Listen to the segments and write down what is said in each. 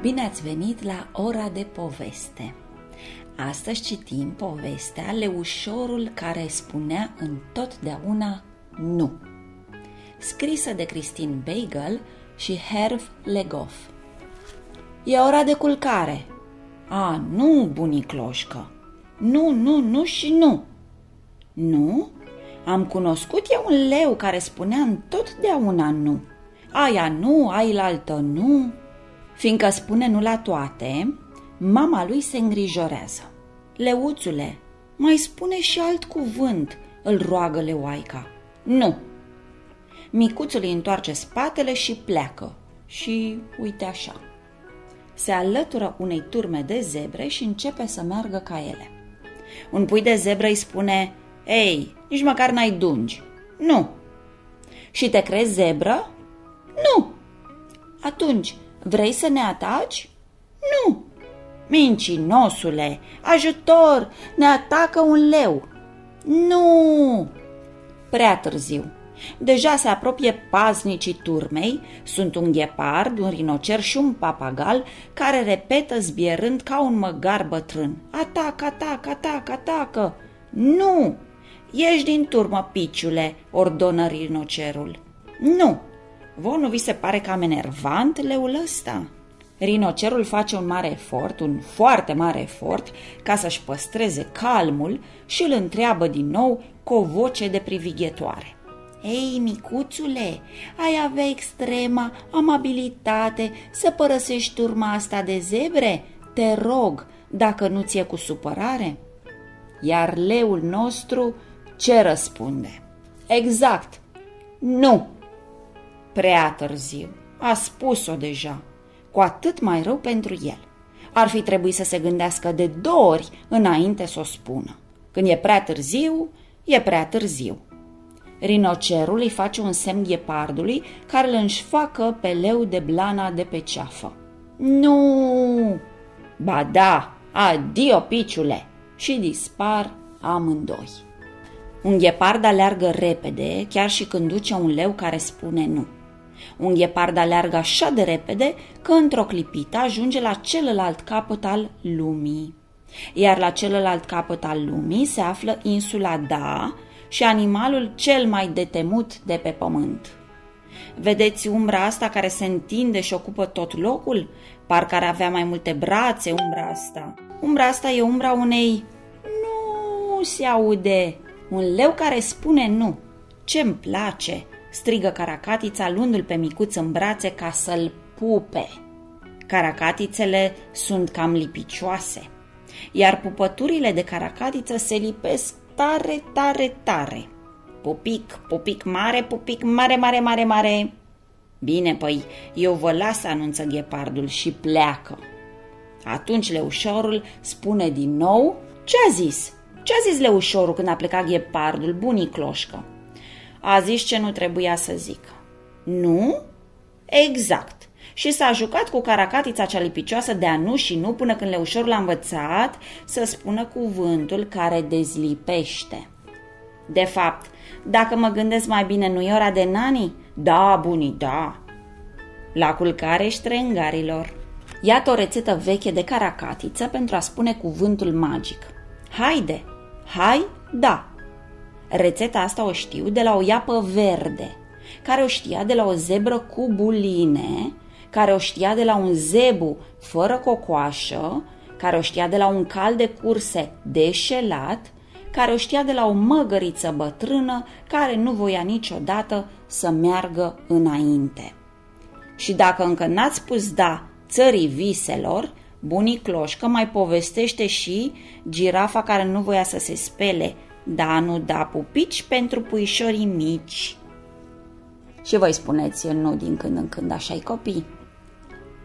Bine ați venit la Ora de Poveste. Astăzi citim povestea Leușorul care spunea întotdeauna nu. Scrisă de Cristin Beigel și Herv Legoff. E ora de culcare. A, nu, bunicloșcă. Nu, nu, nu și nu. Nu? Am cunoscut eu un leu care spunea întotdeauna nu. Aia nu, ailaltă nu. Fiindcă spune nu la toate, mama lui se îngrijorează. Leuțule, mai spune și alt cuvânt, îl roagă leoaica. Nu. Micuțul îi întoarce spatele și pleacă. Și uite așa. Se alătură unei turme de zebre și începe să meargă ca ele. Un pui de zebră îi spune, Ei, nici măcar n-ai dungi. Nu. Și te crezi zebră? Nu. Atunci, vrei să ne ataci? Nu. Mincinosule, ajutor, ne atacă un leu. Nu! Prea târziu. Deja se apropie paznicii turmei, sunt un ghepard, un rinocer și un papagal care repetă zbierând ca un măgar bătrân. Atacă, atacă, atacă, atacă! Nu! Ieși din turmă, piciule, ordonă rinocerul. Nu! Vă nu vi se pare cam enervant leul ăsta? Rinocerul face un mare efort, un foarte mare efort, ca să-și păstreze calmul și îl întreabă din nou cu o voce de privighetoare. Ei, micuțule, ai avea extrema amabilitate să părăsești turma asta de zebre? Te rog, dacă nu ți-e cu supărare? Iar leul nostru ce răspunde? Exact, nu! Prea târziu, a spus-o deja cu atât mai rău pentru el. Ar fi trebuit să se gândească de două ori înainte să o spună. Când e prea târziu, e prea târziu. Rinocerul îi face un semn ghepardului care îl înșfacă pe leu de blana de pe ceafă. Nu! Ba da, adio, piciule! Și dispar amândoi. Un ghepard aleargă repede, chiar și când duce un leu care spune nu. Un ghepard aleargă așa de repede că într-o clipită ajunge la celălalt capăt al lumii. Iar la celălalt capăt al lumii se află insula Da și animalul cel mai detemut de pe pământ. Vedeți umbra asta care se întinde și ocupă tot locul? Parcă ar avea mai multe brațe umbra asta. Umbra asta e umbra unei... Nu se aude. Un leu care spune nu. Ce-mi place! Strigă caracatița luându-l pe micuț în brațe ca să-l pupe. Caracatițele sunt cam lipicioase, iar pupăturile de caracatiță se lipesc tare, tare, tare. Pupic, pupic mare, pupic mare, mare, mare, mare. Bine, păi, eu vă las, anunță ghepardul și pleacă. Atunci leușorul spune din nou, ce a zis? Ce a zis leușorul când a plecat ghepardul, bunii cloșcă? A zis ce nu trebuia să zică. Nu? Exact. Și s-a jucat cu caracatița cea lipicioasă de a nu și nu până când Leușor l-a învățat să spună cuvântul care dezlipește. De fapt, dacă mă gândesc mai bine, nu e ora de nani? Da, bunii, da. La culcare ștrengarilor. Iată o rețetă veche de caracatiță pentru a spune cuvântul magic. Haide! Hai, da! Rețeta asta o știu de la o iapă verde, care o știa de la o zebră cu buline, care o știa de la un zebu fără cocoașă, care o știa de la un cal de curse deșelat, care o știa de la o măgăriță bătrână care nu voia niciodată să meargă înainte. Și dacă încă n-ați spus da țării viselor, bunii cloșcă mai povestește și girafa care nu voia să se spele, da, nu da pupici pentru puișorii mici. Și voi spuneți nu din când în când așa copii.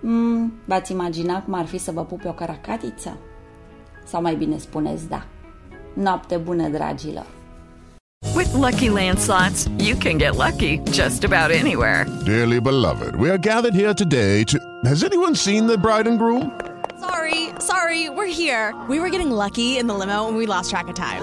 Mm, v-ați imagina cum ar fi să vă pupe o caracatiță? Sau mai bine spuneți da. Noapte bună, dragilor! With lucky landslots, you can get lucky just about anywhere. Dearly beloved, we are gathered here today to. Has anyone seen the bride and groom? Sorry, sorry, we're here. We were getting lucky in the limo and we lost track of time.